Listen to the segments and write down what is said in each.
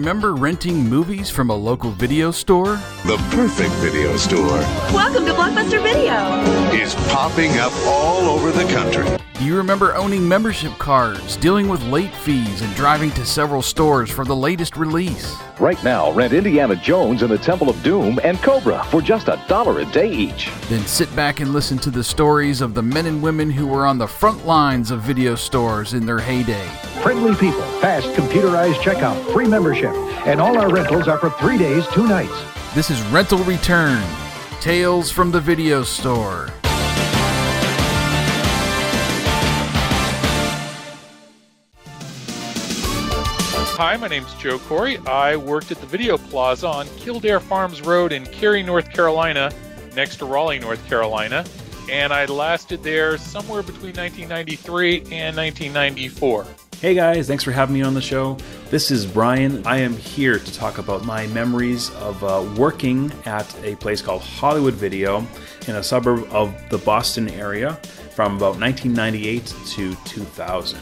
remember renting movies from a local video store? The perfect video store Welcome to Blockbuster Video. is popping up all over the country. Do you remember owning membership cards, dealing with late fees, and driving to several stores for the latest release? Right now, rent Indiana Jones and the Temple of Doom and Cobra for just a dollar a day each. Then sit back and listen to the stories of the men and women who were on the front lines of video stores in their heyday. Friendly people, fast computerized checkout, free membership, and all our rentals are for three days, two nights. This is Rental Return Tales from the Video Store. Hi, my name's Joe Corey. I worked at the Video Plaza on Kildaire Farms Road in Cary, North Carolina, next to Raleigh, North Carolina, and I lasted there somewhere between 1993 and 1994. Hey guys, thanks for having me on the show. This is Brian. I am here to talk about my memories of uh, working at a place called Hollywood Video in a suburb of the Boston area from about 1998 to 2000.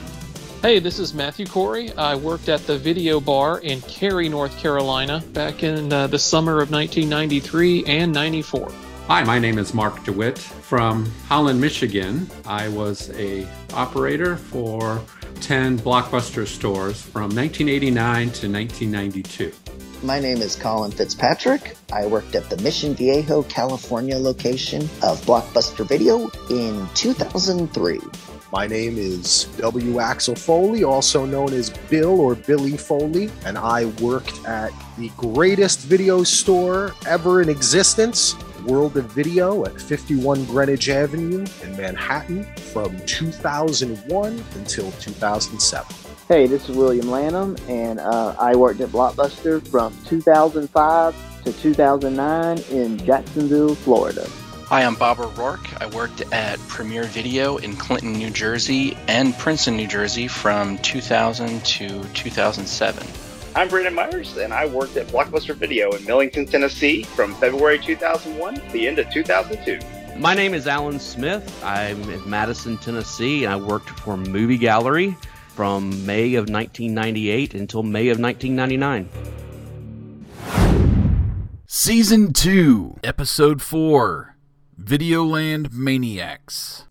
Hey, this is Matthew Corey. I worked at the Video Bar in Cary, North Carolina, back in uh, the summer of 1993 and 94. Hi, my name is Mark DeWitt from Holland, Michigan. I was a operator for 10 Blockbuster stores from 1989 to 1992. My name is Colin Fitzpatrick. I worked at the Mission Viejo, California location of Blockbuster Video in 2003. My name is W. Axel Foley, also known as Bill or Billy Foley, and I worked at the greatest video store ever in existence, World of Video at 51 Greenwich Avenue in Manhattan from 2001 until 2007. Hey, this is William Lanham, and uh, I worked at Blockbuster from 2005 to 2009 in Jacksonville, Florida. Hi, I'm Bob O'Rourke. I worked at Premier Video in Clinton, New Jersey and Princeton, New Jersey from 2000 to 2007. I'm Brandon Myers, and I worked at Blockbuster Video in Millington, Tennessee from February 2001 to the end of 2002. My name is Alan Smith. I'm in Madison, Tennessee, and I worked for Movie Gallery from May of 1998 until May of 1999. Season 2, Episode 4 Videoland Maniacs.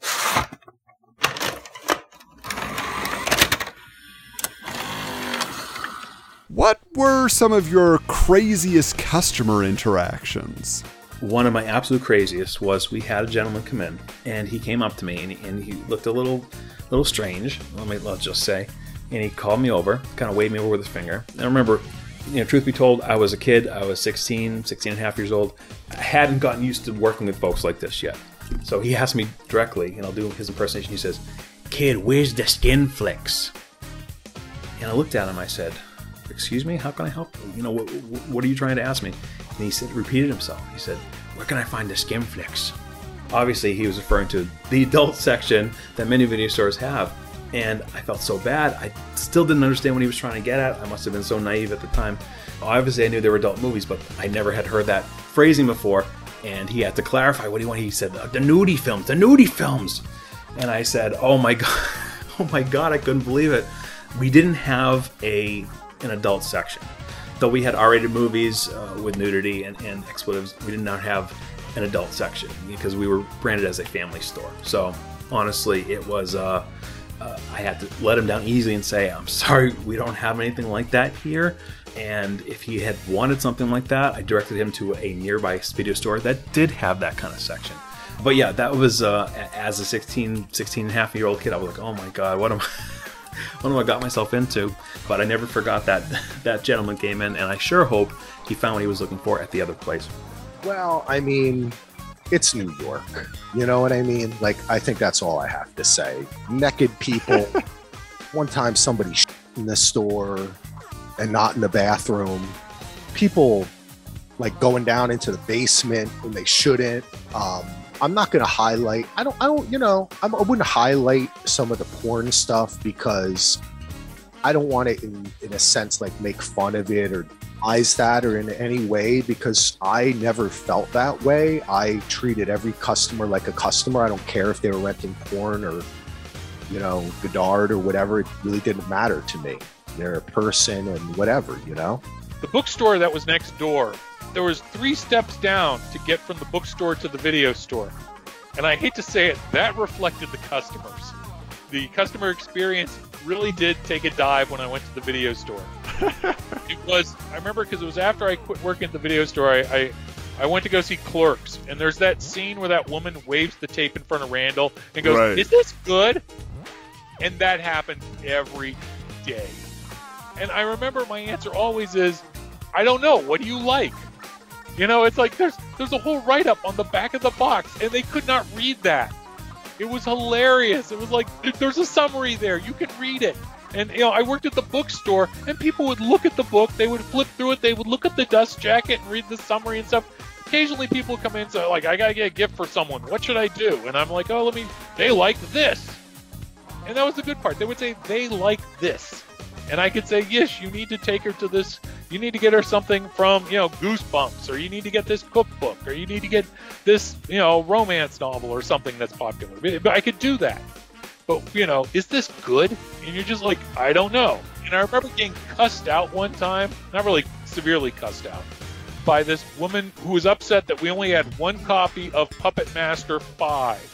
What were some of your craziest customer interactions? One of my absolute craziest was we had a gentleman come in, and he came up to me, and he, and he looked a little, little strange. Let me let's just say, and he called me over, kind of waved me over with his finger. And I remember, you know, truth be told, I was a kid. I was 16, 16 and a half years old. I hadn't gotten used to working with folks like this yet. So he asked me directly, and I'll do his impersonation. He says, "Kid, where's the skin flicks?" And I looked at him. I said, "Excuse me, how can I help? You know, what, what are you trying to ask me?" And he said, repeated himself. He said, "Where can I find the skin flicks?" Obviously, he was referring to the adult section that many video stores have. And I felt so bad. I still didn't understand what he was trying to get at. I must have been so naive at the time. Obviously, I knew they were adult movies, but I never had heard that phrasing before. And he had to clarify what he wanted. He said, "The nudie films, the nudie films." And I said, "Oh my god, oh my god!" I couldn't believe it. We didn't have a an adult section, though we had R-rated movies uh, with nudity and, and expletives. We did not have an adult section because we were branded as a family store. So honestly, it was. Uh, uh, I had to let him down easy and say, I'm sorry, we don't have anything like that here. And if he had wanted something like that, I directed him to a nearby video store that did have that kind of section. But yeah, that was uh, as a 16, 16 and a half year old kid, I was like, oh my God, what am I? One of what I got myself into? But I never forgot that that gentleman came in, and I sure hope he found what he was looking for at the other place. Well, I mean, it's New York. You know what I mean? Like, I think that's all I have to say. Naked people. One time somebody in the store and not in the bathroom. People like going down into the basement when they shouldn't. Um, I'm not going to highlight. I don't. I don't. You know. I'm, I wouldn't highlight some of the porn stuff because I don't want to, in, in a sense, like make fun of it or eyes that or in any way because I never felt that way. I treated every customer like a customer. I don't care if they were renting porn or, you know, Godard or whatever. It really didn't matter to me. they're a person and whatever, you know. The bookstore that was next door, there was three steps down to get from the bookstore to the video store. And I hate to say it, that reflected the customers. The customer experience really did take a dive when I went to the video store. it was I remember because it was after I quit working at the video store. I, I I went to go see Clerks, and there's that scene where that woman waves the tape in front of Randall and goes, Right. "Is this good?" And that happened every day. And I remember my answer always is, "I don't know. What do you like?" You know, it's like there's there's a whole write up on the back of the box, and they could not read that. It was hilarious. It was like there's a summary there. You can read it. And you know, I worked at the bookstore, and people would look at the book. They would flip through it. They would look at the dust jacket and read the summary and stuff. Occasionally, people come in and say, like, I gotta get a gift for someone. What should I do? And I'm like, oh, let me. They like this, and that was the good part. They would say they like this, and I could say, yes, you need to take her to this. You need to get her something from you know Goosebumps, or you need to get this cookbook, or you need to get this you know romance novel or something that's popular. But I could do that. But you know, is this good? And you're just like, I don't know. And I remember getting cussed out one time, not really severely cussed out, by this woman who was upset that we only had one copy of Puppet Master 5.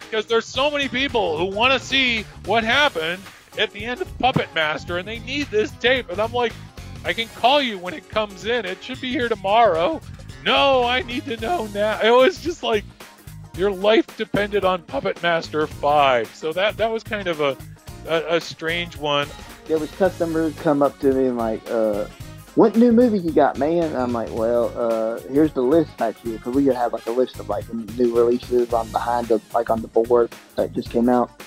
Because there's so many people who want to see what happened at the end of Puppet Master and they need this tape. And I'm like, I can call you when it comes in. It should be here tomorrow. No, I need to know now. It was just like your life depended on Puppet Master 5. So that that was kind of a a, a strange one. There was customers come up to me and like, uh, what new movie you got, man? And I'm like, well, uh, here's the list back here because we have like a list of like new releases on behind the like on the board that just came out.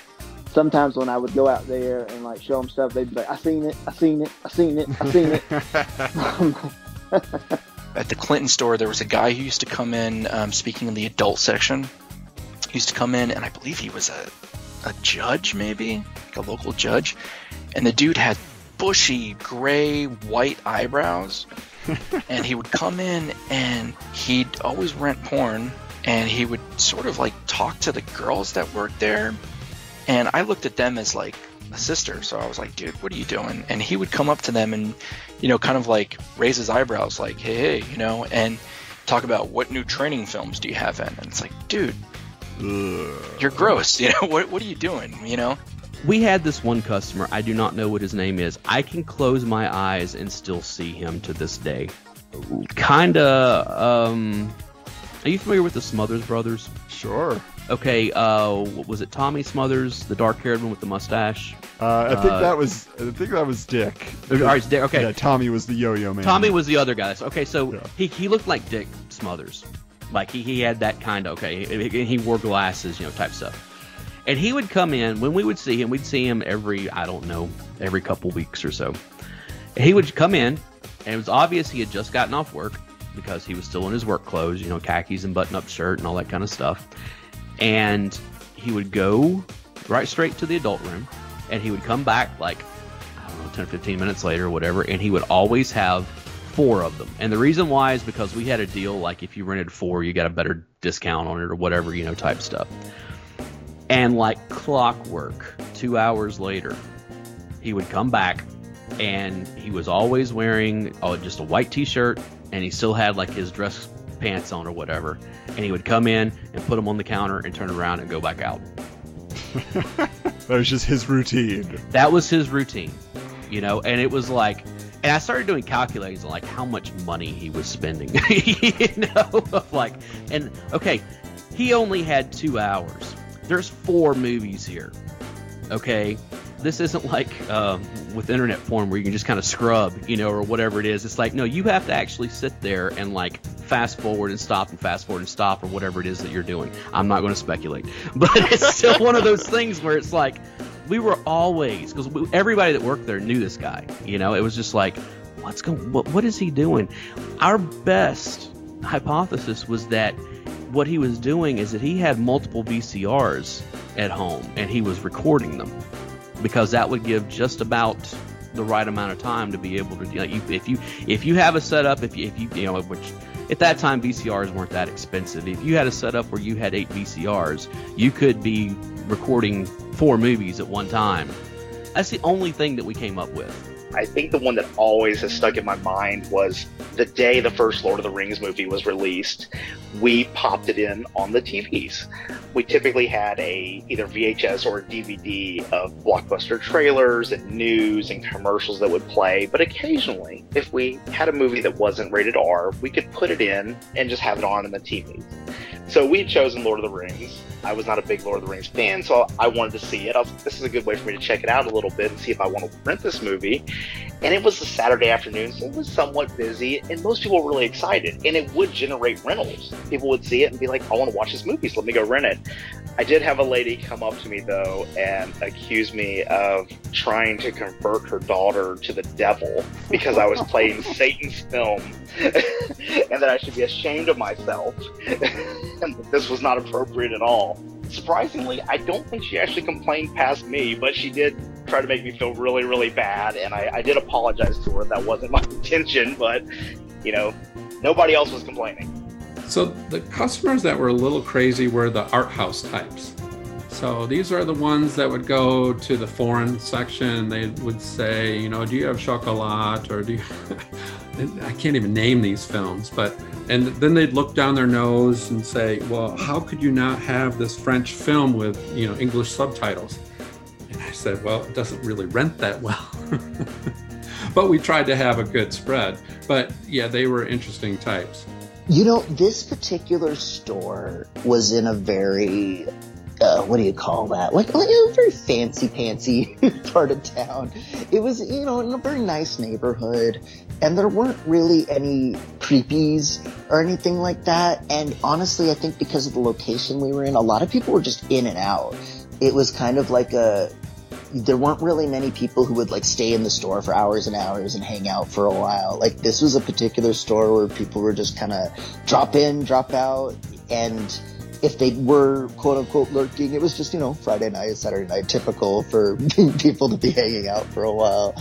Sometimes when I would go out there and like show them stuff, they'd be like, I seen it, I seen it, I seen it, I seen it. At the Clinton store, there was a guy who used to come in, um, speaking in the adult section. He used to come in, and I believe he was a, a judge, maybe like a local judge. And the dude had bushy gray white eyebrows, and he would come in and he'd always rent porn, and he would sort of like talk to the girls that worked there. And I looked at them as like a sister, so I was like, dude, what are you doing? And he would come up to them and, you know, kind of like raise his eyebrows, like, hey, hey, you know, and talk about what new training films do you have in? And it's like, dude, you're gross. You know, what, what are you doing? You know? We had this one customer. I do not know what his name is. I can close my eyes and still see him to this day. Kinda. Um, are you familiar with the Smothers Brothers? Sure. Okay. Uh, was it Tommy Smothers, the dark-haired one with the mustache? Uh, I think that was I think that was Dick. All right, Dick, okay. Yeah, Tommy was the yo-yo man. Tommy was the other guy. So- Okay, so he, he looked like Dick Smothers. Like he, he had that kind of okay. He, he wore glasses, you know, type stuff. And he would come in when we would see him. We'd see him every I don't know every couple weeks or so. He would come in, and it was obvious he had just gotten off work because he was still in his work clothes, you know, khakis and button-up shirt and all that kind of stuff. And he would go right straight to the adult room, and he would come back like I don't know, 10 or 15 minutes later or whatever, and he would always have four of them. And the reason why is because we had a deal like if you rented four, you got a better discount on it or whatever, you know, type stuff. And like clockwork, two hours later, he would come back and he was always wearing oh, just a white t shirt and he still had like his dress pants on or whatever. And he would come in and put them on the counter and turn around and go back out. That was just his routine. That was his routine, you know, and it was like, and I started doing calculations on like how much money he was spending, you know, of like, and okay, he only had two hours. There's four movies here, okay. This isn't like um, with internet form where you can just kind of scrub, you know, or whatever it is. It's like no, you have to actually sit there and like fast forward and stop and fast forward and stop or whatever it is that you're doing. I'm not going to speculate, but it's still one of those things where it's like we were always because everybody that worked there knew this guy. You know, it was just like, what's going? What, what is he doing? Our best hypothesis was that what he was doing is that he had multiple VCRs at home and he was recording them because that would give just about the right amount of time to be able to. You know, you, if you if you have a setup, if you if you you know which. At that time, VCRs weren't that expensive. If you had a setup where you had eight VCRs, you could be recording four movies at one time That's the only thing that we came up with. I think the one that always has stuck in my mind was the day the first Lord of the Rings movie was released. We popped it in on the TVs. We typically had a either VHS or DVD of blockbuster trailers and news and commercials that would play. But occasionally, if we had a movie that wasn't rated R, we could put it in and just have it on in the TV. So we had chosen Lord of the Rings. I was not a big Lord of the Rings fan, so I wanted to see it. I was this is a good way for me to check it out a little bit and see if I want to rent this movie. And it was a Saturday afternoon, so it was somewhat busy, and most people were really excited. And it would generate rentals. People would see it and be like, I want to watch this movie, so let me go rent it. I did have a lady come up to me, though, and accuse me of trying to convert her daughter to the devil because I was playing Satan's film, and that I should be ashamed of myself, and that this was not appropriate at all. Surprisingly, I don't think she actually complained past me, but she did try to make me feel really, really bad, and I, I did apologize to her. That wasn't my intention, but, you know, nobody else was complaining. So the customers that were a little crazy were the art house types. So these are the ones that would go to the foreign section. They would say, you know, do you have chocolat or do you? I can't even name these films, but and then they'd look down their nose and say, well, how could you not have this French film with you know English subtitles? I said, well, it doesn't really rent that well. but we tried to have a good spread. But yeah, they were interesting types. You know, this particular store was in a very uh, what do you call that? Like, like a very fancy pantsy part of town. It was, you know, in a very nice neighborhood, and there weren't really any creepies or anything like that. And honestly, I think because of the location we were in, a lot of people were just in and out. It was kind of like a there weren't really many people who would like stay in the store for hours and hours and hang out for a while. Like this was a particular store where people were just kind of drop in, drop out, and if they were quote unquote lurking, it was just, you know, Friday night, Saturday night, typical for people to be hanging out for a while.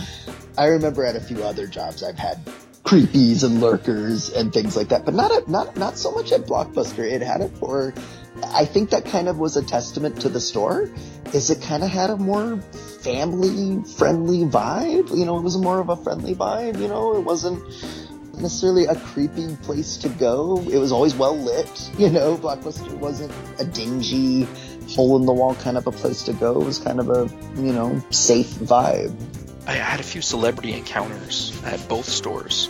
I remember at a few other jobs I've had creepies and lurkers and things like that, but not at, not not so much at Blockbuster. It had it for I think that kind of was a testament to the store is it kind of had a more family friendly vibe. You know, it was more of a friendly vibe, you know, it wasn't necessarily a creepy place to go. It was always well lit, you know. Blockbuster wasn't a dingy, hole in the wall kind of a place to go. It was kind of a, you know, safe vibe. I had a few celebrity encounters at both stores.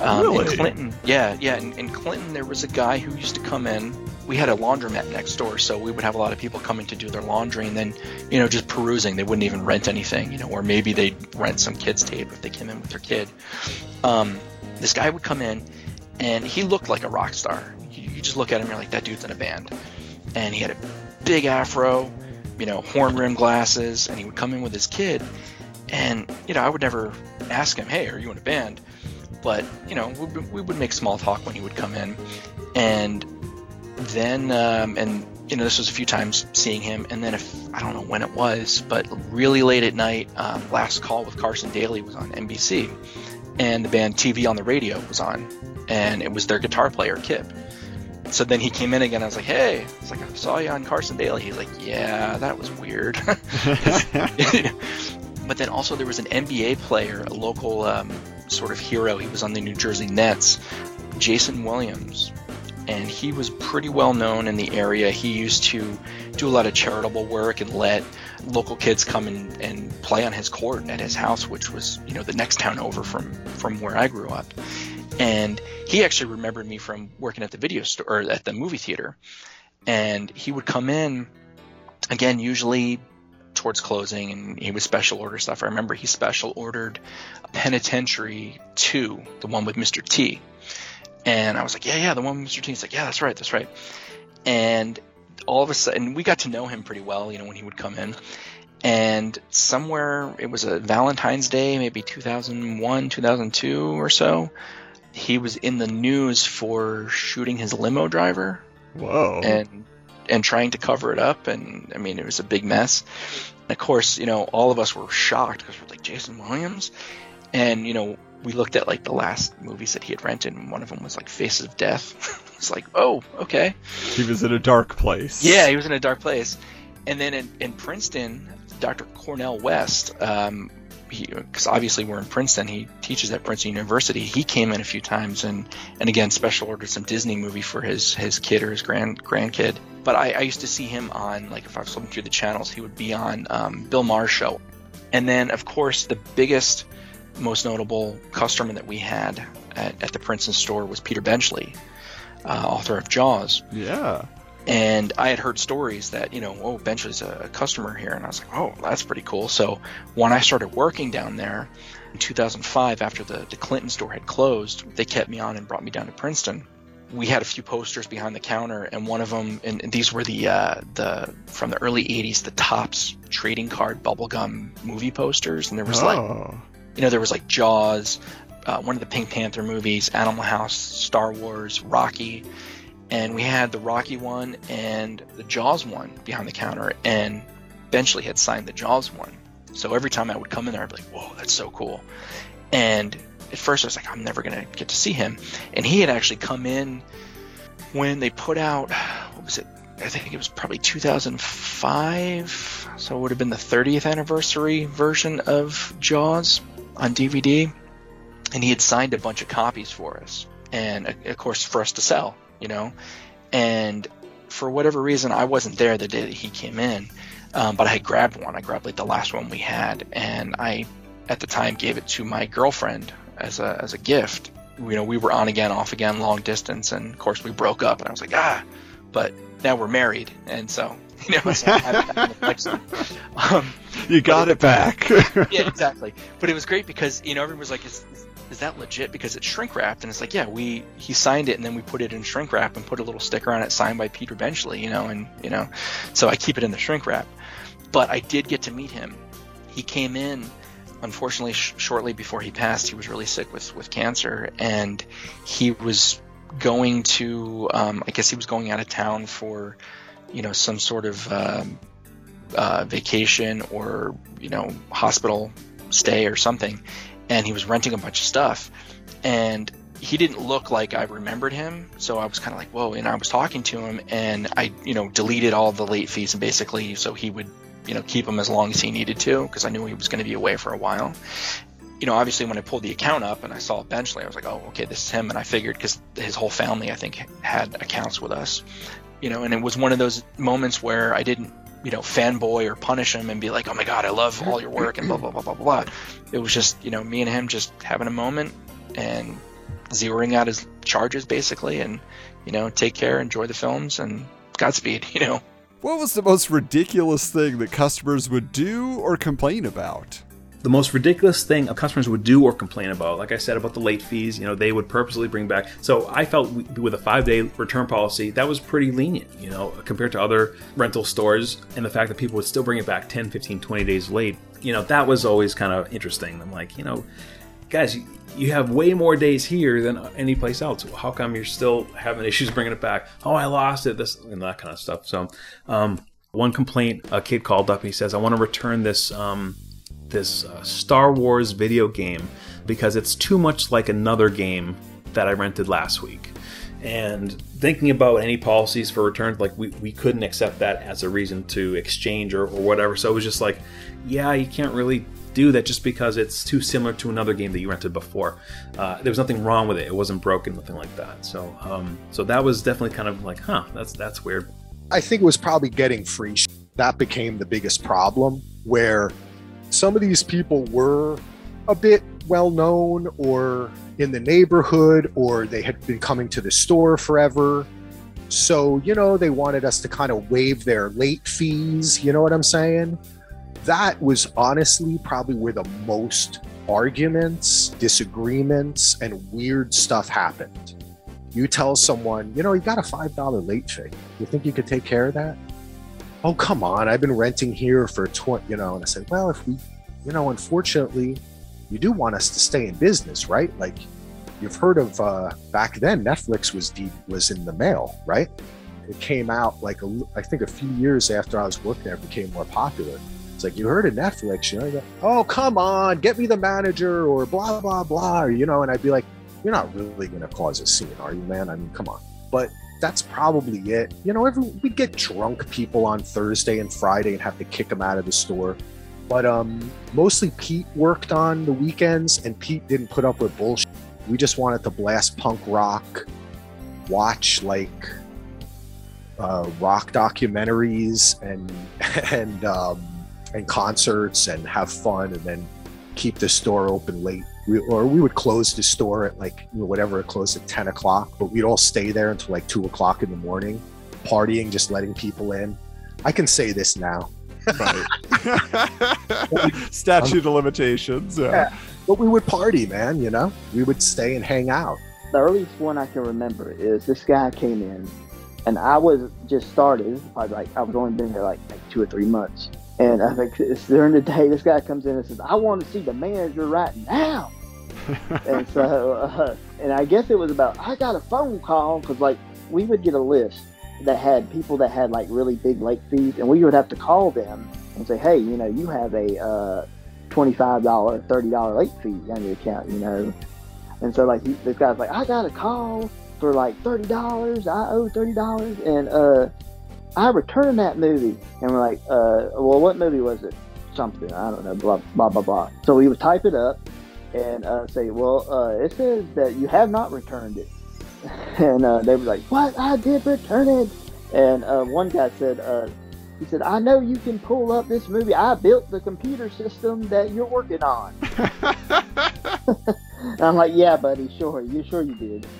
Um, Really? In Clinton, yeah, yeah. In, in Clinton, there was a guy who used to come in. We had a laundromat next door, so we would have a lot of people coming to do their laundry, and then, you know, just perusing. They wouldn't even rent anything, you know, or maybe they'd rent some kids tape if they came in with their kid. Um, this guy would come in, and he looked like a rock star. You, you just look at him, you're like, that dude's in a band. And he had a big afro, you know, horn rimmed glasses, and he would come in with his kid. And, you know, I would never ask him, hey, are you in a band? But, you know, we, we would make small talk when he would come in. And then, um, and, you know, this was a few times seeing him. And then, if I don't know when it was, but really late at night, um, Last Call with Carson Daly was on NBC. And the band TV on the Radio was on. And it was their guitar player, Kyp. So then he came in again. I was like, "Hey," it's like I saw you on Carson Daly. He's like, "Yeah, that was weird." but then also there was an NBA player, a local um, sort of hero. He was on the New Jersey Nets, Jayson Williams, and he was pretty well known in the area. He used to do a lot of charitable work and let local kids come and, and play on his court at his house, which was you know the next town over from from where I grew up. And he actually remembered me from working at the video store or at the movie theater. And he would come in again, usually towards closing, and he would special order stuff. I remember he special ordered Penitentiary 2, the one with Mr. T. And I was like, yeah, yeah, the one with Mr. T. He's like, yeah, that's right, that's right. And all of a sudden, we got to know him pretty well, you know, when he would come in. And somewhere, it was a Valentine's Day, maybe 2001, 2002 or so, he was in the news for shooting his limo driver Whoa. and and trying to cover it up and I mean it was a big mess. And of course, you know, all of us were shocked because we're like Jayson Williams, and you know, we looked at like the last movies that he had rented, and one of them was like Faces of Death. it's like, oh, okay, He was in a dark place. yeah, he was in a dark place. And then in, in Princeton, Dr. Cornel West. Um, because obviously we're in Princeton. He teaches at Princeton University. He came in a few times and and again special ordered some Disney movie for his his kid or his grand grandkid. But I, I used to see him on like if I was looking through the channels, he would be on um, Bill Maher's show. And then of course the biggest, most notable customer that we had at, at the Princeton store was Peter Benchley, uh, author of Jaws. Yeah. And I had heard stories that, you know, oh, Benchley's a customer here. And I was like, oh, that's pretty cool. So when I started working down there in 2005, after the, the Clinton store had closed, they kept me on and brought me down to Princeton. We had a few posters behind the counter, and one of them, and, these were the uh, the from the early '80s, the Topps trading card bubblegum movie posters, and there was like, you know, there was like Jaws, uh, one of the Pink Panther movies, Animal House, Star Wars, Rocky, and we had the Rocky one and the Jaws one behind the counter, and Benchley had signed the Jaws one. So every time I would come in there, I'd be like, "Whoa, that's so cool!" And at first, I was like, "I'm never gonna get to see him," and he had actually come in when they put out what was it? I think it was probably 2005, so it would have been the 30th anniversary version of Jaws on DVD, and he had signed a bunch of copies for us, and of course for us to sell you know? And for whatever reason i wasn't there the day that he came in um, but i had grabbed one. I grabbed like the last one we had and i at the time gave it to my girlfriend as a, as a gift. You know we were on again off again long distance and of course we broke up and i was like ah but now we're married and so you know so I have that reflection. um, You got it back. yeah exactly. But it was great because you know everyone was like is, is that legit? Because it's shrink wrapped and it's like yeah we he signed it and then we put it in shrink wrap and put a little sticker on it signed by peter benchley you know and you know so i keep it in the shrink wrap. But i did get to meet him. He came in unfortunately sh- shortly before he passed. He was really sick with with cancer and he was going to um, i guess he was going out of town for you know some sort of um, uh, vacation or you know hospital stay or something. And he was renting a bunch of stuff. And he didn't look like I remembered him. So I was kind of like whoa and I was talking to him and I you know deleted all the late fees and basically so he would you know keep him as long as he needed to because I knew he was going to be away for a while. You know obviously when I pulled the account up and I saw Benchley I was like oh okay this is him. And I figured because his whole family I think had accounts with us you know and it was one of those moments where I didn't you know fanboy or punish him and be like oh my god I love all your work and blah blah blah blah blah it was just you know me and him just having a moment and zeroing out his charges basically and you know take care enjoy the films and godspeed you know What was the most ridiculous thing that customers would do or complain about? The most ridiculous thing a customers would do or complain about, like I said about the late fees, you know, they would purposely bring back. So I felt with a five day return policy, that was pretty lenient, you know, compared to other rental stores. And the fact that people would still bring it back 10, 15, 20 days late, you know, that was always kind of interesting. I'm like, you know, guys, you, you have way more days here than any place else. How come you're still having issues bringing it back? Oh, I lost it, this and that kind of stuff. So, um, one complaint, a kid called up. He says, "I want to return this um, this uh, Star Wars video game because it's too much like another game that I rented last week." And thinking about any policies for returns, like we, we couldn't accept that as a reason to exchange or, or whatever. So it was just like, yeah, you can't really do that just because it's too similar to another game that you rented before. Uh, there was nothing wrong with it; it wasn't broken, nothing like that. So, um, so that was definitely kind of like, huh, that's that's weird. I think it was probably getting free. That became the biggest problem where some of these people were a bit well known or in the neighborhood or they had been coming to the store forever. So, you know, they wanted us to kind of waive their late fees. You know what I'm saying? That was honestly probably where the most arguments, disagreements, and weird stuff happened. You tell someone, you know, you got a $5 late fee. You think you could take care of that? Oh, come on. I've been renting here for 20, you know, and I said, well, if we, you know, unfortunately, you do want us to stay in business, right? Like you've heard of uh, back then, Netflix was deep, was in the mail, right? It came out like a, I think a few years after I was working there, it became more popular. It's like you heard of Netflix, you know? Go, oh, come on, get me the manager or blah blah blah, you know. And I'd be like, you're not really going to cause a scene, are you, man? I mean, come on. But that's probably it. You know, every, we'd get drunk people on Thursday and Friday and have to kick them out of the store. But um, mostly Pete worked on the weekends, and Pete didn't put up with bullshit. We just wanted to blast punk rock, watch like uh, rock documentaries and and um, and concerts and have fun, and then keep the store open late. We, or we would close the store at like you know, whatever it closed at ten o'clock, but we'd all stay there until like two o'clock in the morning, partying, just letting people in. I can say this now. Right. Statute um, of limitations. Yeah. Yeah, but we would party, man. You know, we would stay and hang out. The earliest one I can remember is this guy came in, and I was just started. This is probably like I was only been here like, like two or three months, and I think it's during the day this guy comes in and says, "I want to see the manager right now." and so, uh, and I guess it was about I got a phone call because like we would get a list that had people that had like really big late fees, and we would have to call them and say, "Hey, you know, you have a uh, twenty-five dollar, thirty dollar late fee on your account," you know. And so like he, this guy's like, "I got a call for like thirty dollars. I owe thirty dollars," and uh, I returned that movie, and we're like, uh, "Well, what movie was it?" Something I don't know, blah blah blah blah. So we would type it up and uh, say, "Well, uh, it says that you have not returned it." and uh, they were like, "What? I did return it." And uh, one guy said, uh, "He said I know you can pull up this movie. I built the computer system that you're working on." and I'm like, "Yeah, buddy, sure. You sure you did."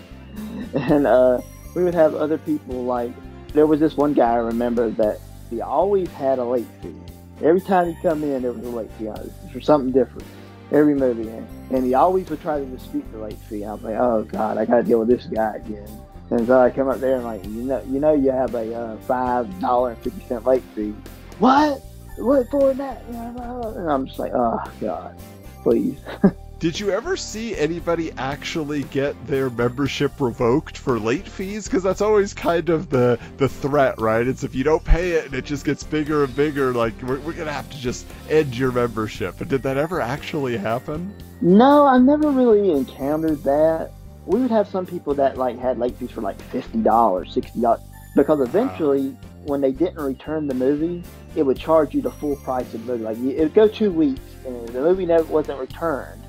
And uh, we would have other people like there was this one guy I remember that he always had a late fee. Every time he come in, there was a late fee for something different. Every movie, and, he always would try to dispute the late fee. I was like, oh god, I got to deal with this guy again. And so I come up there and like, you know, you know, you have a uh, five dollar and fifty cent late fee. What? What for that? And I'm just like, oh god, please. Did you ever see anybody actually get their membership revoked for late fees? Because that's always kind of the the threat, right? It's if you don't pay it and it just gets bigger and bigger, like we're, we're gonna have to just end your membership. But did that ever actually happen? No, I never really encountered that. We would have some people that like had late fees for like fifty dollars, sixty dollars, because eventually, when they didn't return the movie, it would charge you the full price of the movie. Like it would go two weeks, and the movie never wasn't returned.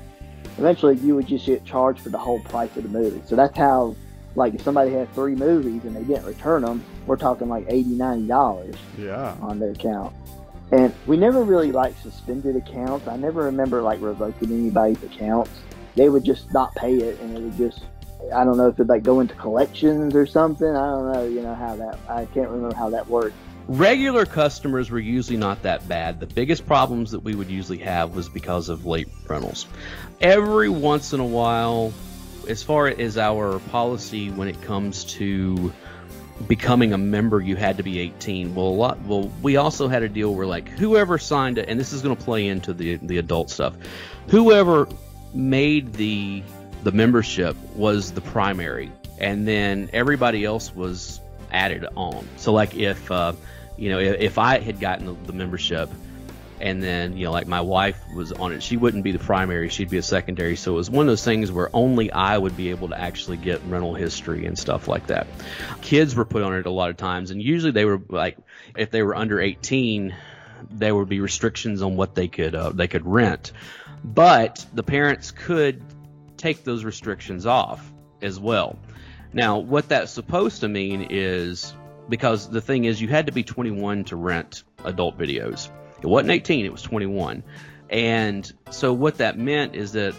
Eventually, you would just get charged for the whole price of the movie. So that's how, like, if somebody had three movies and they didn't return them, we're talking like eighty, ninety dollars Yeah. on their account. And we never really like suspended accounts. I never remember like revoking anybody's accounts. They would just not pay it, and it would just I don't know if it'd like go into collections or something. I don't know. You know how that I can't remember how that worked. Regular customers were usually not that bad. The biggest problems that we would usually have was because of late rentals. Every once in a while, as far as our policy when it comes to becoming a member, you had to be 18. Well, a lot. Well, we also had a deal where like whoever signed it, and this is going to play into the the adult stuff. Whoever made the the membership was the primary, and then everybody else was added on. So like if uh, you know if, I had gotten the, the membership and then you know like my wife was on it she wouldn't be the primary she'd be a secondary. So it was one of those things where only i would be able to actually get rental history and stuff like that. Kids were put on it a lot of times and usually they were like if they were under 18 there would be restrictions on what they could uh, they could rent. But the parents could take those restrictions off as well. Now what that's supposed to mean is because the thing is you had to be 21 to rent adult videos it wasn't 18, it was 21. And so what that meant is that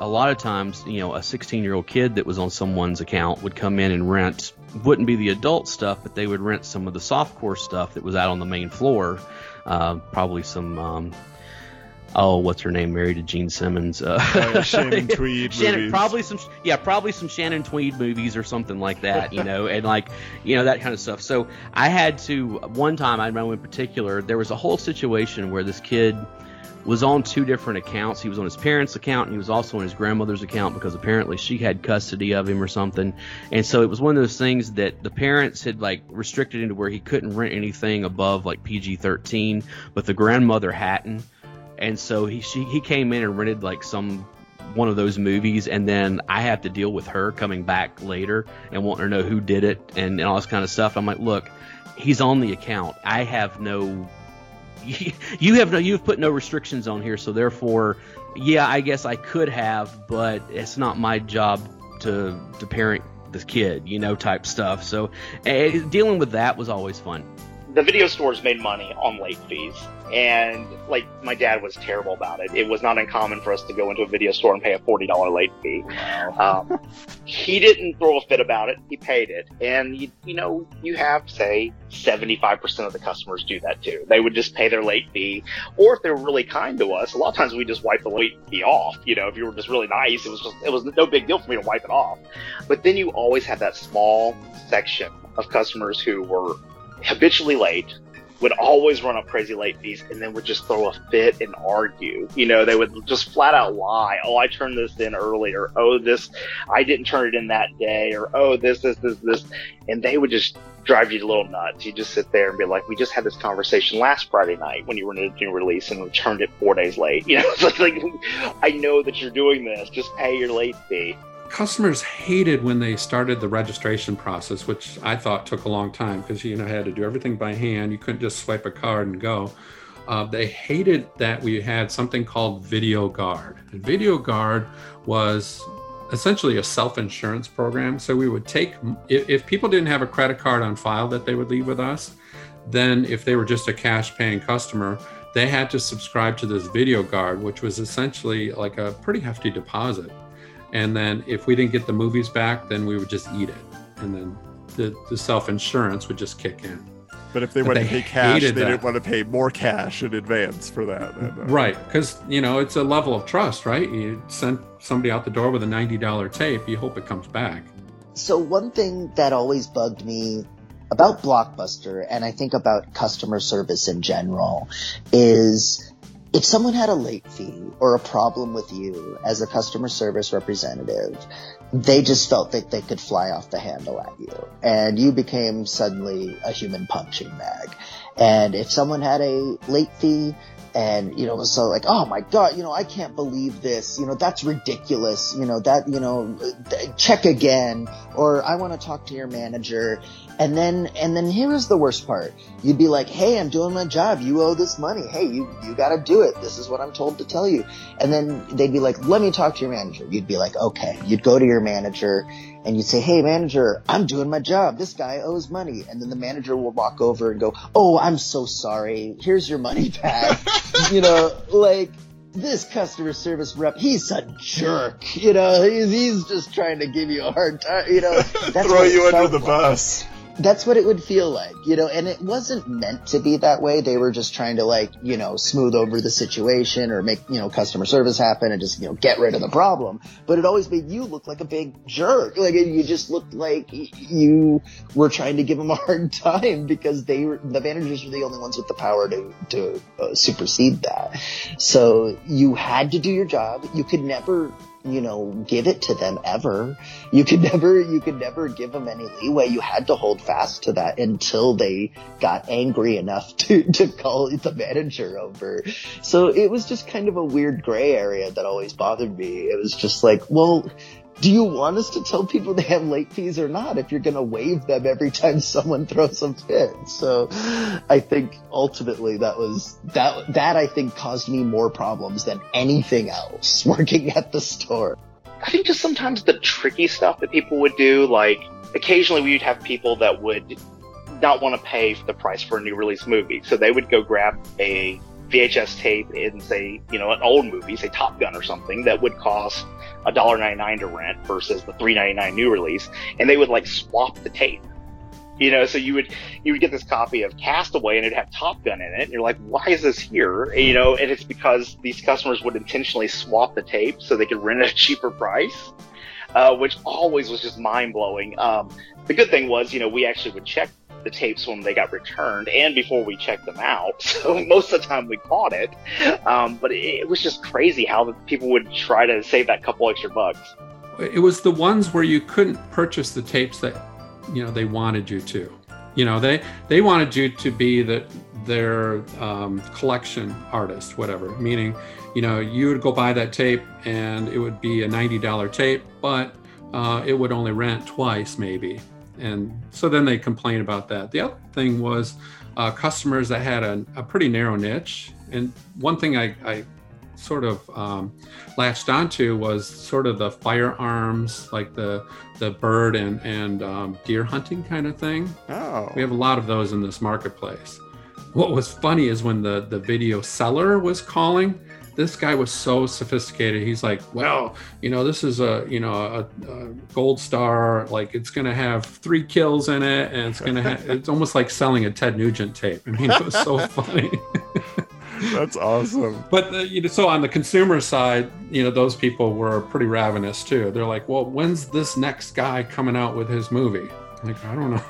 a lot of times, you know, a 16 year old kid that was on someone's account would come in and rent, wouldn't be the adult stuff, but they would rent some of the softcore stuff that was out on the main floor. Uh, probably some, um, oh, what's her name? Married to Gene Simmons. Uh, Oh, yeah, Shannon Tweed Shannon, movies. probably some, yeah, probably some Shannon Tweed movies or something like that, you know, and like, you know, that kind of stuff. So I had to, one time I know in particular, there was a whole situation where this kid was on two different accounts. He was on his parents' account and he was also on his grandmother's account because apparently she had custody of him or something. And so it was one of those things that the parents had like restricted into where he couldn't rent anything above like PG 13, but the grandmother hadn't. And so he she, he came in and rented like some one of those movies, and then I have to deal with her coming back later and wanting to know who did it and, and all this kind of stuff. I'm like, look, he's on the account. I have no. You have no. You've put no restrictions on here, so therefore, yeah, I guess I could have, but it's not my job to to parent the kid, you know, type stuff. So uh, dealing with that was always fun the video stores made money on late fees and like my dad was terrible about it. It was not uncommon for us to go into a video store and pay a $40 late fee. Um, he didn't throw a fit about it. He paid it. And you, you know you have say 75% of the customers do that too. They would just pay their late fee. Or if they were really kind to us a lot of times we just wipe the late fee off. You know if you were just really nice it was just it was no big deal for me to wipe it off. But then you always have that small section of customers who were habitually late, would always run up crazy late fees, and then would just throw a fit and argue. You know, they would just flat out lie. Oh, I turned this in earlier. Oh, this, I didn't turn it in that day. Or, oh, this, this, this, this. And they would just drive you a little nuts. You just sit there and be like, we just had this conversation last Friday night when you were in a new release and returned it four days late. You know, it's like, like I know that you're doing this. Just pay your late fee customers hated when they started the registration process, which I thought took a long time because you know I had to do everything by hand. You couldn't just swipe a card and go. Uh, they hated that we had something called Video Guard. And Video Guard was essentially a self-insurance program. So we would take if, if people didn't have a credit card on file that they would leave with us, then if they were just a cash-paying customer, they had to subscribe to this Video Guard, which was essentially like a pretty hefty deposit and then if we didn't get the movies back then we would just eat it. And then the, the self-insurance would just kick in. But if they but wanted to pay cash they that. didn't want to pay more cash in advance for that then, right because you know it's a level of trust right? You send somebody out the door with a $90 tape you hope it comes back. So one thing that always bugged me about blockbuster and i think about customer service in general is if someone had a late fee or a problem with you as a customer service representative, they just felt that they could fly off the handle at you and you became suddenly a human punching bag. And if someone had a late fee, and you know so like oh my god you know i can't believe this. You know that's ridiculous. You know that you know check again. Or i want to talk to your manager. And then and then here is the worst part. You'd be like hey i'm doing my job. You owe this money. Hey you you got to do it. This is what i'm told to tell you. And then they'd be like let me talk to your manager. You'd be like okay. You'd go to your manager and you say, Hey manager, I'm doing my job. This guy owes money. And then the manager will walk over and go, Oh, I'm so sorry. Here's your money back. you know, like this customer service rep, he's a jerk. You know, he's, he's just trying to give you a hard time. You know, that's throw you under the like. bus that's what it would feel like, you know, and it wasn't meant to be that way. They were just trying to like, you know, smooth over the situation or make, you know, customer service happen and just, you know, get rid of the problem. But it always made you look like a big jerk. Like you just looked like you were trying to give them a hard time because they were, the managers were the only ones with the power to, to uh, supersede that. So you had to do your job. You could never you know, give it to them ever. You could never, you could never give them any leeway. You had to hold fast to that until they got angry enough to, to call the manager over. So it was just kind of a weird gray area that always bothered me. It was just like, well, do you want us to tell people they have late fees or not if you're going to waive them every time someone throws a fit? So I think ultimately that was that that I think caused me more problems than anything else working at the store. I think just sometimes the tricky stuff that people would do, like occasionally we'd have people that would not want to pay the price for a new release movie. So they would go grab a VHS tape in say, you know, an old movie, say Top Gun or something, that would cost $1.99 to rent versus the $3.99 new release, and they would like swap the tape. You know, so you would you would get this copy of Castaway and it'd have Top Gun in it, and you're like, why is this here? And, you know, and it's because these customers would intentionally swap the tape so they could rent at a cheaper price. Uh, which always was just mind blowing. Um, the good thing was, you know, we actually would check the tapes when they got returned and before we checked them out. So most of the time we caught it. Um, but it, it, was just crazy how people would try to save that couple extra bucks. It was the ones where you couldn't purchase the tapes that, you know, they wanted you to. You know, they, they wanted you to be the, their um, collection artist, whatever. Meaning, you know, you would go buy that tape and it would be a $90 tape, but uh, it would only rent twice, maybe. And so then they complain about that. The other thing was uh, customers that had a, a, pretty narrow niche. And one thing I, I sort of um, latched onto was sort of the firearms, like the the bird and and um, deer hunting kind of thing. Oh, we have a lot of those in this marketplace. What was funny is when the the video seller was calling, this guy was so sophisticated. He's like, well, you know, this is a, you know, a, a gold star. Like it's going to have three kills in it. And it's going to have, it's almost like selling a Ted Nugent tape. I mean, it was so funny. That's awesome. But uh, you know, so on the consumer side, you know, those people were pretty ravenous too. They're like, well, when's this next guy coming out with his movie? Like, I don't know.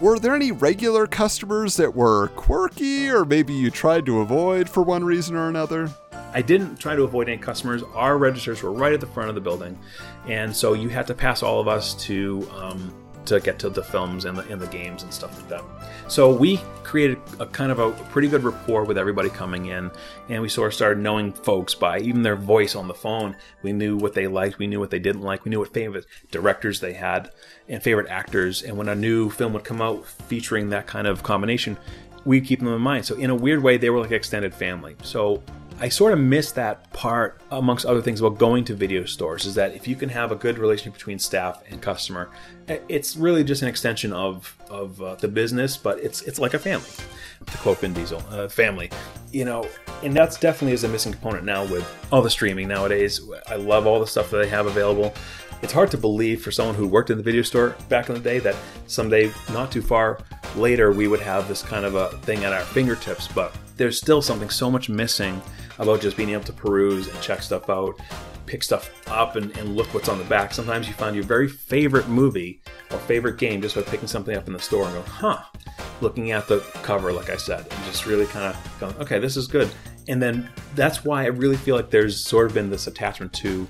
Were there any regular customers that were quirky or maybe you tried to avoid for one reason or another? I didn't try to avoid any customers. Our registers were right at the front of the building, and so you had to pass all of us to um, to get to the films and the and the games and stuff like that. So we created a kind of a pretty good rapport with everybody coming in, and we sort of started knowing folks by even their voice on the phone. We knew what they liked, we knew what they didn't like, we knew what favorite directors they had, and favorite actors. And when a new film would come out featuring that kind of combination, we keep them in mind. So in a weird way, they were like extended family. So I sort of miss that part, amongst other things, about going to video stores. Is that if you can have a good relationship between staff and customer, it's really just an extension of of uh, the business, but it's it's like a family. To quote Vin Diesel, uh, family, you know, and that's definitely is a missing component now with all the streaming nowadays. I love all the stuff that they have available. It's hard to believe for someone who worked in the video store back in the day that someday, not too far later, we would have this kind of a thing at our fingertips. But there's still something so much missing about just being able to peruse and check stuff out, pick stuff up, and, and look what's on the back. Sometimes you find your very favorite movie or favorite game just by picking something up in the store and going, huh, looking at the cover, like I said, and just really kind of going, okay, this is good. And then that's why I really feel like there's sort of been this attachment to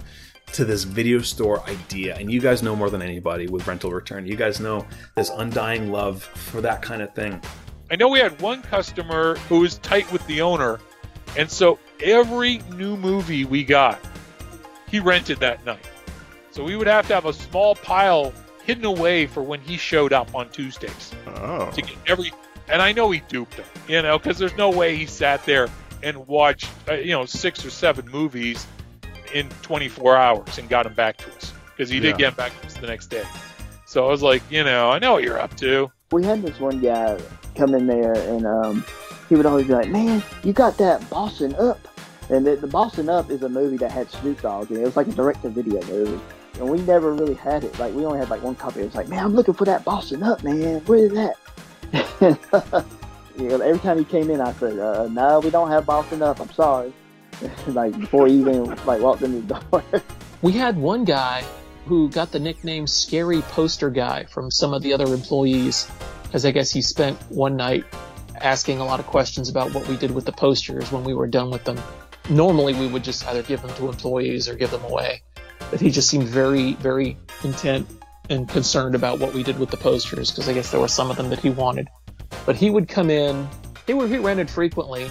to this video store idea. And you guys know more than anybody with rental return. You guys know this undying love for that kind of thing. I know we had one customer who was tight with the owner, and so every new movie we got, he rented that night. So we would have to have a small pile hidden away for when he showed up on Tuesdays. Oh. To get every, and I know he duped him, you know, because there's no way he sat there and watched, uh, you know, six or seven movies in 24 hours and got them back to us because he did get get 'em back to us the next day. So I was like, you know, I know what you're up to. We had this one guy come in there, and um, he would always be like, "Man, you got that Boss'n Up," and the, the Boss'n Up is a movie that had Snoop Dogg in it. Was like a direct-to-video movie, and we never really had it. Like we only had like one copy. It was like, "Man, I'm looking for that Boss'n Up, man. Where is that?" you know, every time he came in, I said, uh, "No, we don't have Boss'n Up. I'm sorry." like before he even like walked in the door. We had one guy who got the nickname Scary Poster Guy from some of the other employees, because I guess he spent one night asking a lot of questions about what we did with the posters when we were done with them. Normally, we would just either give them to employees or give them away, but he just seemed very, very intent and concerned about what we did with the posters, because I guess there were some of them that he wanted. But he would come in. He were he rented frequently.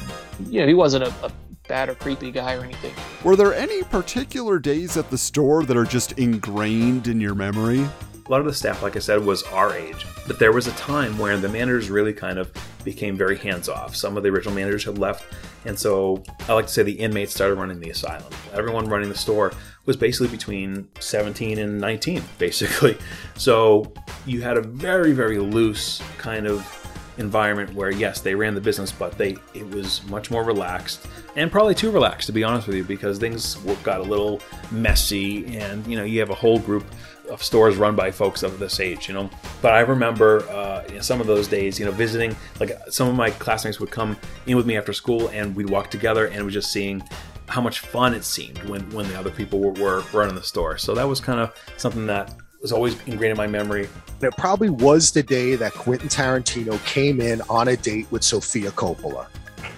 You know, he wasn't a, a bad or creepy guy or anything. Were there any particular days at the store that are just ingrained in your memory? A lot of the staff, like I said, was our age. But there was a time where the managers really kind of became very hands off. Some of the original managers had left. And so I like to say the inmates started running the asylum. Everyone running the store was basically between 17 and 19, basically. So you had a very, very loose kind of environment where yes they ran the business but they it was much more relaxed and probably too relaxed to be honest with you because things got a little messy and you know you have a whole group of stores run by folks of this age you know but i remember uh, in some of those days you know visiting like some of my classmates would come in with me after school and we'd walk together and we're just seeing how much fun it seemed when when the other people were, were running the store so that was kind of something that was always ingrained in my memory It probably was the day that Quentin Tarantino came in on a date with Sofia Coppola.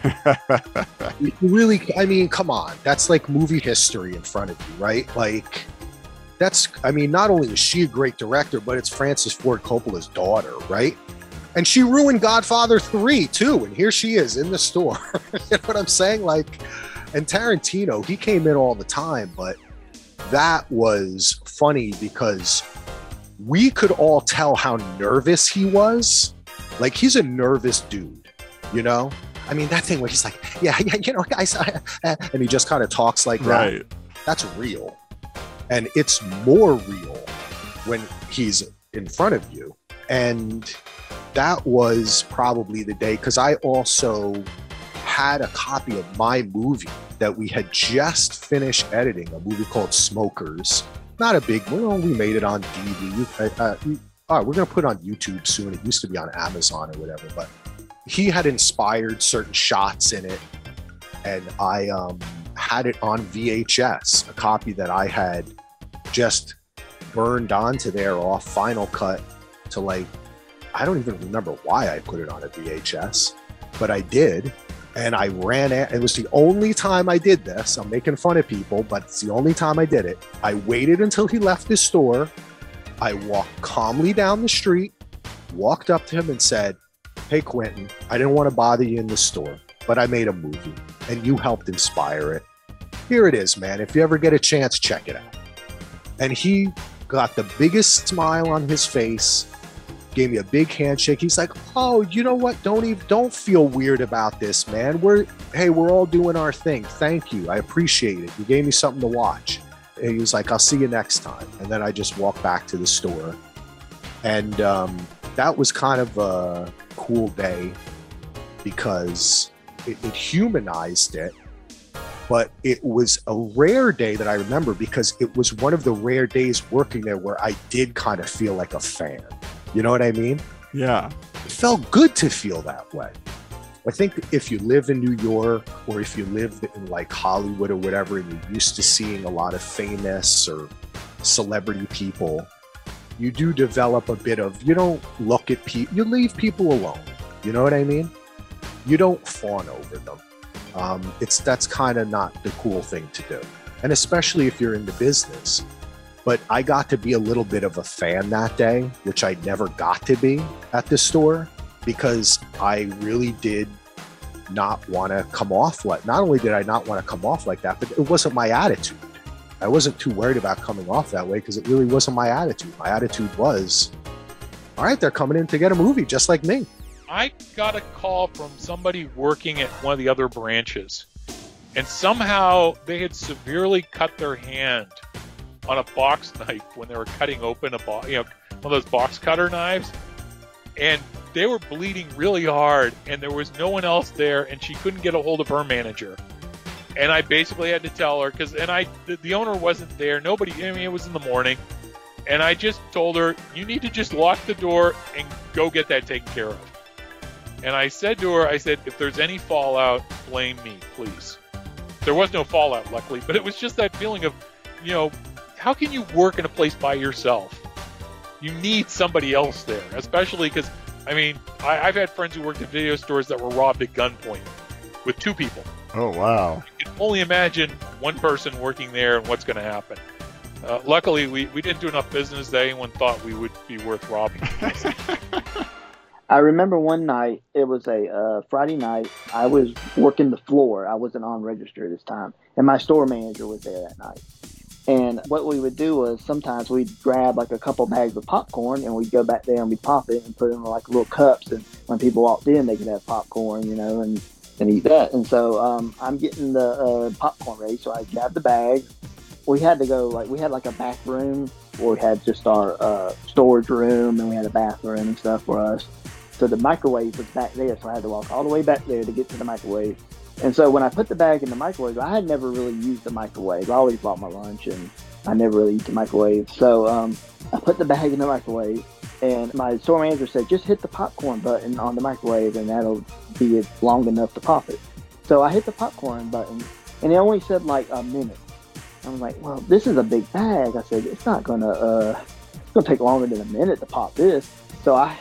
Really, I mean, come on. That's like movie history in front of you, right? Like, that's, I mean, not only is she a great director, but it's Francis Ford Coppola's daughter, right? And she ruined Godfather 3 too. And here she is in the store. you know what I'm saying? Like, and Tarantino, he came in all the time, but that was funny because we could all tell how nervous he was. Like, he's a nervous dude, you know? I mean, that thing where he's like, yeah, yeah, you know, guys, and he just kind of talks like that. Right. That's real. And it's more real when he's in front of you. And that was probably the day because I also had a copy of my movie that we had just finished editing, a movie called Smokers. Not a big, well, we made it on DVD. Uh, uh, all right, we're going to put it on YouTube soon. It used to be on Amazon or whatever, but he had inspired certain shots in it. And I um, had it on VHS, a copy that I had just burned onto there off Final Cut to like, I don't even remember why I put it on a VHS, but I did. And I ran it. It was the only time I did this. I'm making fun of people, but it's the only time I did it. I waited until he left the store. I walked calmly down the street, walked up to him and said, Hey, Quentin, I didn't want to bother you in the store, but I made a movie and you helped inspire it. Here it is, man. If you ever get a chance, check it out. And he got the biggest smile on his face, gave me a big handshake. He's like, "Oh, you know what? Don't even don't feel weird about this, man. We're hey, we're all doing our thing. Thank you. I appreciate it. You gave me something to watch." And he was like, "I'll see you next time." And then I just walked back to the store, and um, that was kind of a cool day because it, it humanized it but it was a rare day that I remember because it was one of the rare days working there where I did kind of feel like a fan. You know what I mean? Yeah. It felt good to feel that way. I think if you live in New York or if you live in like Hollywood or whatever, and you're used to seeing a lot of famous or celebrity people, you do develop a bit of, you don't look at people, you leave people alone. You know what I mean? You don't fawn over them. Um, it's that's kind of not the cool thing to do, and especially if you're in the business. But I got to be a little bit of a fan that day, which I never got to be at the store because I really did not want to come off like. Not only did I not want to come off like that, but it wasn't my attitude. I wasn't too worried about coming off that way because it really wasn't my attitude. My attitude was, all right, they're coming in to get a movie just like me. I got a call from somebody working at one of the other branches, and somehow they had severely cut their hand on a box knife when they were cutting open a box, you know, one of those box cutter knives, and they were bleeding really hard, and there was no one else there, and she couldn't get a hold of her manager. And I basically had to tell her because, and I, the, the owner wasn't there. Nobody, I mean, it was in the morning, and I just told her, you need to just lock the door and go get that taken care of. And I said to her, I said, if there's any fallout, blame me, please. There was no fallout, luckily, but it was just that feeling of, you know, how can you work in a place by yourself? You need somebody else there, especially because, I mean, I, I've had friends who worked at video stores that were robbed at gunpoint with two people. Oh, wow. You can only imagine one person working there and what's going to happen. Uh, luckily, we, we didn't do enough business that anyone thought we would be worth robbing. I remember one night, it was a uh, Friday night. I was working the floor. I wasn't on register this time. And my store manager was there that night. And what we would do was sometimes we'd grab like a couple bags of popcorn and we'd go back there and we'd pop it and put it in like little cups. And when people walked in, they could have popcorn, you know, and, and eat that. And so um, I'm getting the uh, popcorn ready. So I grabbed the bag. We had to go, like, we had like a back room we had just our uh, storage room and we had a bathroom and stuff for us. So the microwave was back there, so I had to walk all the way back there to get to the microwave. And so when I put the bag in the microwave, I had never really used the microwave. I always bought my lunch, and I never really used the microwave. So um, I put the bag in the microwave, and my store manager said, just hit the popcorn button on the microwave, and that'll be long enough to pop it. So I hit the popcorn button, and it only said like a minute. I was like, well, this is a big bag. I said, it's not gonna, uh, it's gonna take longer than a minute to pop this. So I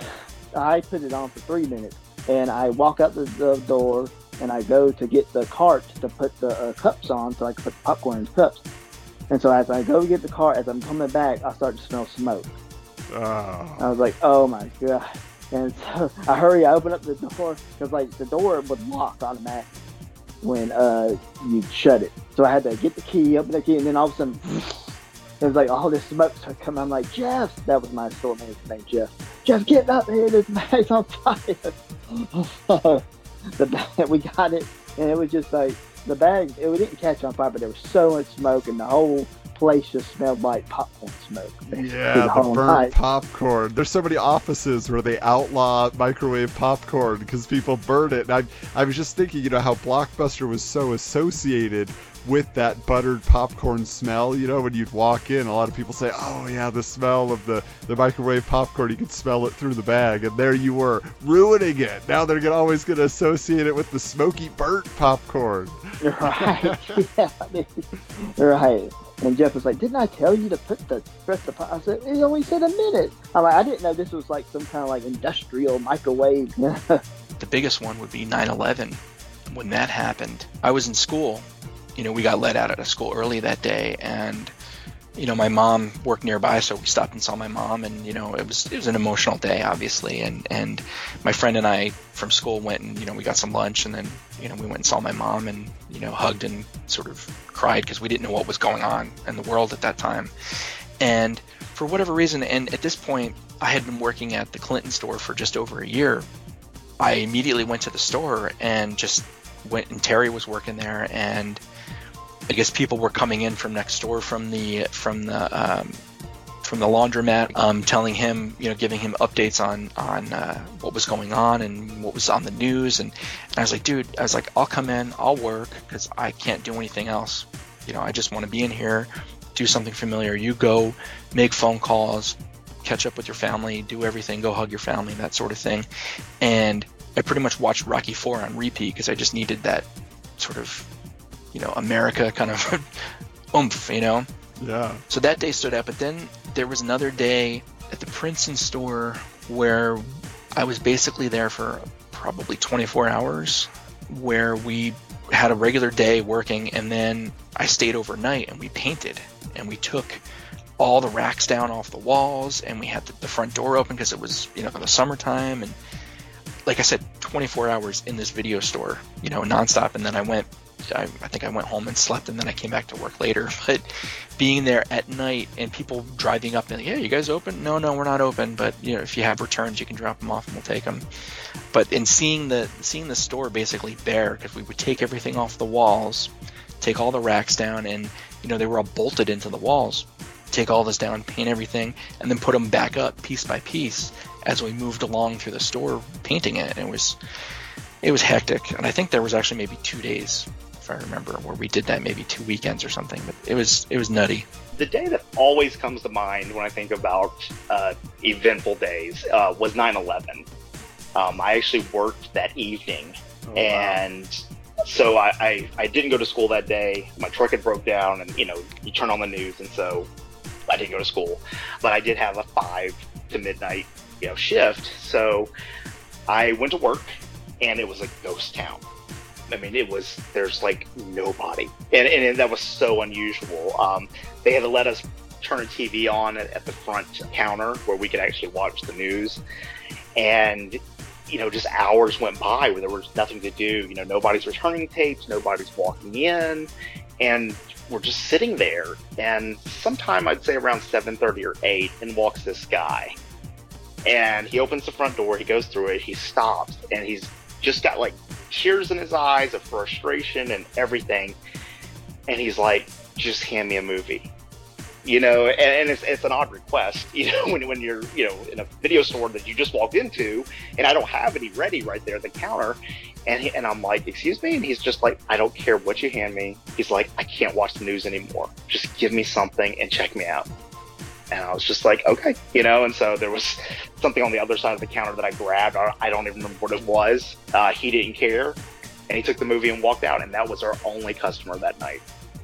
I put it on for three minutes, and I walk out the, the door and I go to get the cart to put the uh, cups on so I can put the popcorn in the cups. And so as I go get the cart, as I'm coming back, I start to smell smoke. Oh. I was like, oh my god. And so I hurry, I open up the door because like the door would lock automatically when uh you shut it. So I had to get the key, open the key, and then all of a sudden it was like oh, all this smoke started coming. I'm like, Jeff, that was my store manager's name, Jeff. Jeff, get up here, this bag's on fire. the bag, we got it, and it was just like the bag. It didn't catch on fire, but there was so much smoke, and the whole place just smelled like popcorn smoke. Yeah, the whole burnt night. popcorn. There's so many offices where they outlaw microwave popcorn because people burn it. And I, I was just thinking, you know, how Blockbuster was so associated with that buttered popcorn smell. You know, when you'd walk in, a lot of people say, "Oh yeah, the smell of the the microwave popcorn. You could smell it through the bag." And there you were, ruining it. Now they're gonna, always going to associate it with the smoky burnt popcorn. Right. yeah. right. And Jeff was like, "Didn't I tell you to put the press the?" pot?" I said, "It only said a minute." I'm like, "I didn't know this was like some kind of like industrial microwave." The biggest one would be 9 11. When that happened, I was in school. You know, we got let out of school early that day, and you know, my mom worked nearby, so we stopped and saw my mom, and you know, it was it was an emotional day, obviously, and and my friend and I from school went and you know we got some lunch, and then you know we went and saw my mom, and you know hugged and sort of cried because we didn't know what was going on in the world at that time, and for whatever reason, and at this point, I had been working at the Clinton store for just over a year. I immediately went to the store and just went, and Terry was working there, and I guess people were coming in from next door from the from the um, from the laundromat, um, telling him, you know, giving him updates on on uh, what was going on and what was on the news. And, and I was like, dude, I was like, I'll come in, I'll work because I can't do anything else. You know, I just want to be in here, do something familiar. You go, make phone calls, catch up with your family, do everything, go hug your family, that sort of thing. And I pretty much watched Rocky Four on repeat because I just needed that sort of, you know, America kind of oomph, you know. Yeah. So that day stood out, but then there was another day at the Princeton store where I was basically there for probably 24 hours, where we had a regular day working, and then I stayed overnight and we painted and we took all the racks down off the walls and we had the, the front door open because it was you know for the summertime and like I said 24 hours in this video store you know nonstop and then I went I, I think I went home and slept and then I came back to work later. But being there at night and people driving up and yeah you guys open? No no we're not open. But you know if you have returns you can drop them off and we'll take them but in seeing the seeing the store basically bare because we would take everything off the walls take all the racks down and you know they were all bolted into the walls take all this down paint everything and then put them back up piece by piece as we moved along through the store painting it. And it was it was hectic and i think there was actually maybe two days if i remember where we did that maybe two weekends or something but it was it was nutty The day that always comes to mind when I think about uh, eventful days uh, was 9 11. Um, I actually worked that evening. and so I, I, I didn't go to school that day. My truck had broke down, and you know, you turn on the news, and so I didn't go to school. But I did have a five to midnight, you know, shift. So I went to work, and it was a ghost town. I mean, it was there's like nobody, and and that was so unusual. Um, they had to let us turn a TV on at, at the front counter where we could actually watch the news, and you know, just hours went by where there was nothing to do. You know, nobody's returning tapes, nobody's walking in, and we're just sitting there. And sometime I'd say around 7:30 or 8, and walks this guy, and he opens the front door. He goes through it. He stops, and he's just got like tears in his eyes of frustration and everything. And he's like, "Just hand me a movie." you know, and, and it's, it's an odd request, you know, when, when you're, you know, in a video store that you just walked into and I don't have any ready right there at the counter. And, he, and I'm like, excuse me? And he's just like, I don't care what you hand me. He's like, I can't watch the news anymore. Just give me something and check me out. And I was just like, okay, you know, and so there was something on the other side of the counter that I grabbed. I don't even remember what it was. Uh, he didn't care. And he took the movie and walked out. And that was our only customer that night.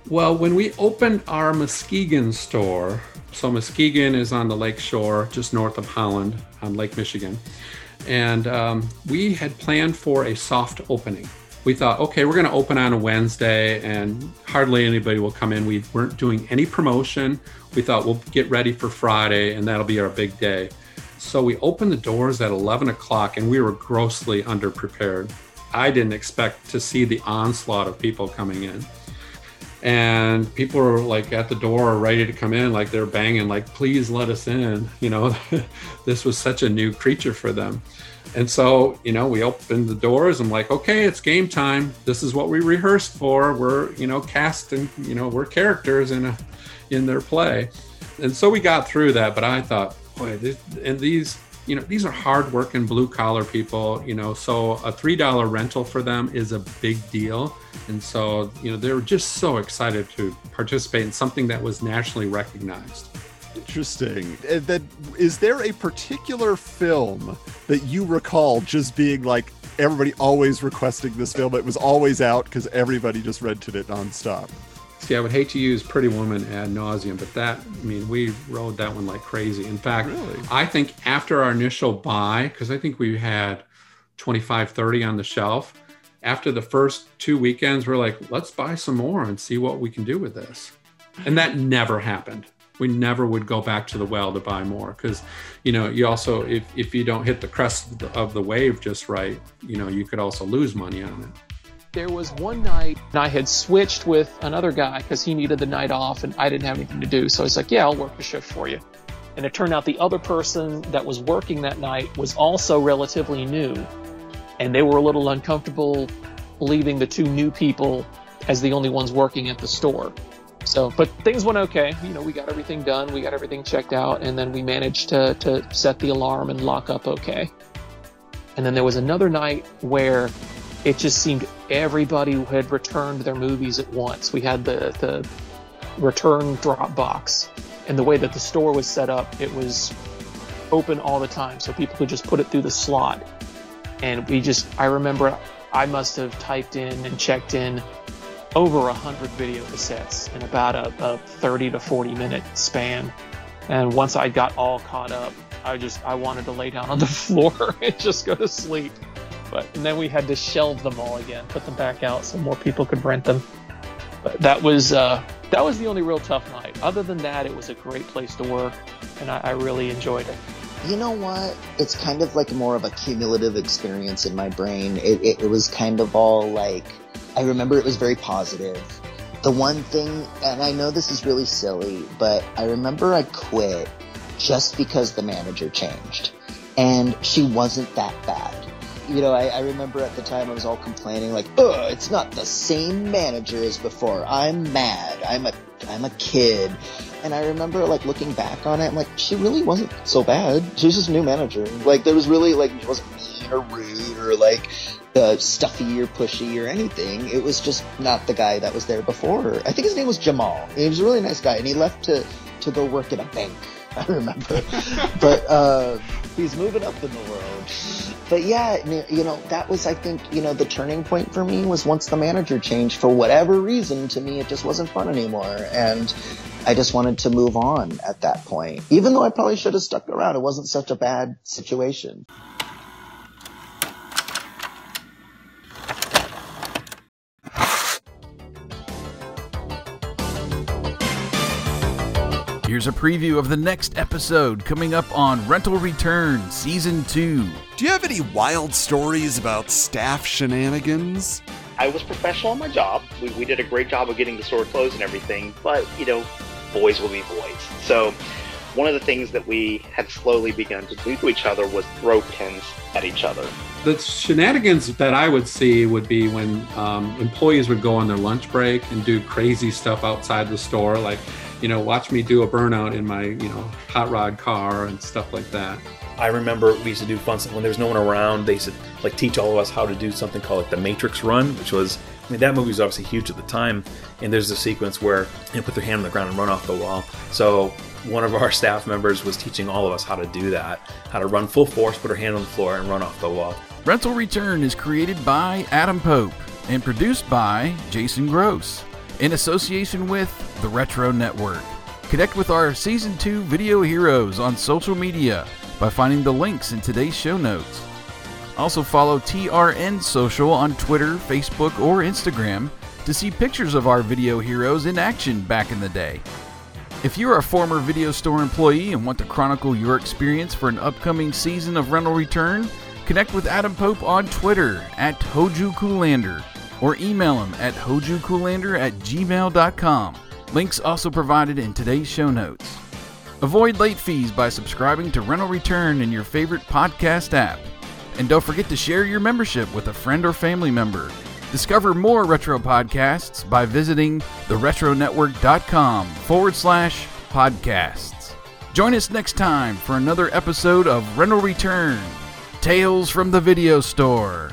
Well, when we opened our Muskegon store, so Muskegon is on the lake shore just north of Holland on Lake Michigan, and um, we had planned for a soft opening. We thought, okay, we're going to open on a Wednesday and hardly anybody will come in. We weren't doing any promotion. We thought we'll get ready for Friday and that'll be our big day. So we opened the doors at 11 o'clock and we were grossly underprepared. I didn't expect to see the onslaught of people coming in. And people were like at the door ready to come in, like they're banging, like, please let us in. You know, this was such a new creature for them. And so, you know, we opened the doors. I'm like, okay, it's game time. This is what we rehearsed for. We're, you know, casting, you know, we're characters in a in their play. And so we got through that, but I thought, boy, this, and these, you know, these are hardworking blue collar people, you know, so a $3 rental for them is a big deal. And so, you know, they were just so excited to participate in something that was nationally recognized. Interesting. Uh, and then, is there a particular film that you recall just being like everybody always requesting this film? It was always out because everybody just rented it nonstop. See, I would hate to use Pretty Woman ad nauseum, but that, I mean, we rode that one like crazy. In fact, Really? I think after our initial buy, because I think we had 25, 30 on the shelf, after the first two weekends, we're like, let's buy some more and see what we can do with this. And that never happened. We never would go back to the well to buy more because, you know, you also, if, if you don't hit the crest of the, of the wave just right, you know, you could also lose money on it. There was one night and I had switched with another guy because he needed the night off and I didn't have anything to do. So I was like, yeah, I'll work the shift for you. And it turned out the other person that was working that night was also relatively new. And they were a little uncomfortable leaving the two new people as the only ones working at the store. So, but things went okay. You know, we got everything done, we got everything checked out, and then we managed to, to set the alarm and lock up okay. And then there was another night where it just seemed everybody had returned their movies at once. We had the, the return drop box, and the way that the store was set up, it was open all the time, so people could just put it through the slot. And we just, I remember I must have typed in and checked in over a hundred video cassettes in about a, a 30 to 40 minute span. And once I got all caught up, I just I wanted to lay down on the floor and just go to sleep. But and then we had to shelve them all again, put them back out so more people could rent them. But that was uh, that was the only real tough night. Other than that, it was a great place to work, and I, I really enjoyed it. You know what? It's kind of like more of a cumulative experience in my brain. It, it, it was kind of all like, I remember it was very positive. The one thing, and I know this is really silly, but I remember I quit just because the manager changed. And she wasn't that bad. You know, I, I remember at the time I was all complaining, like, ugh, it's not the same manager as before. I'm mad. I'm a, I'm a kid. And I remember, like, looking back on it, I'm like, she really wasn't so bad. She was just a new manager. Like, there was really, like, she wasn't mean or rude or, like, uh, stuffy or pushy or anything. It was just not the guy that was there before. Her. I think his name was Jamal. He was a really nice guy, and he left to, to go work at a bank. I remember. but uh, he's moving up in the world. But yeah, you know, that was, I think, you know, the turning point for me was once the manager changed. For whatever reason, to me, it just wasn't fun anymore. And I just wanted to move on at that point. Even though I probably should have stuck around, it wasn't such a bad situation. Here's a preview of the next episode coming up on Rental Return Season 2. Do you have any wild stories about staff shenanigans? I was professional in my job. We, we did a great job of getting the store closed and everything, but you know, boys will be boys. So one of the things that we had slowly begun to do to each other was throw pins at each other. The shenanigans that I would see would be when um, employees would go on their lunch break and do crazy stuff outside the store, like, you know, watch me do a burnout in my, you know, hot rod car and stuff like that. I remember we used to do fun stuff when there was no one around. They used to like teach all of us how to do something called like the Matrix Run, which was I mean that movie was obviously huge at the time. And there's a sequence where they put their hand on the ground and run off the wall. So one of our staff members was teaching all of us how to do that, how to run full force, put her hand on the floor, and run off the wall. Rental Return is created by Adam Pope and produced by Jason Gross in association with the Retro Network. Connect with our Season 2 video heroes on social media by finding the links in today's show notes. Also, follow TRN Social on Twitter, Facebook, or Instagram to see pictures of our video heroes in action back in the day. If you're a former video store employee and want to chronicle your experience for an upcoming season of Rental Return, connect with Adam Pope on Twitter at HojuKoolander or email him at hojukoolander at gmail.com. Links also provided in today's show notes. Avoid late fees by subscribing to Rental Return in your favorite podcast app. And don't forget to share your membership with a friend or family member. Discover more retro podcasts by visiting theretronetwork.com forward slash podcasts. Join us next time for another episode of Rental Return Tales from the Video Store.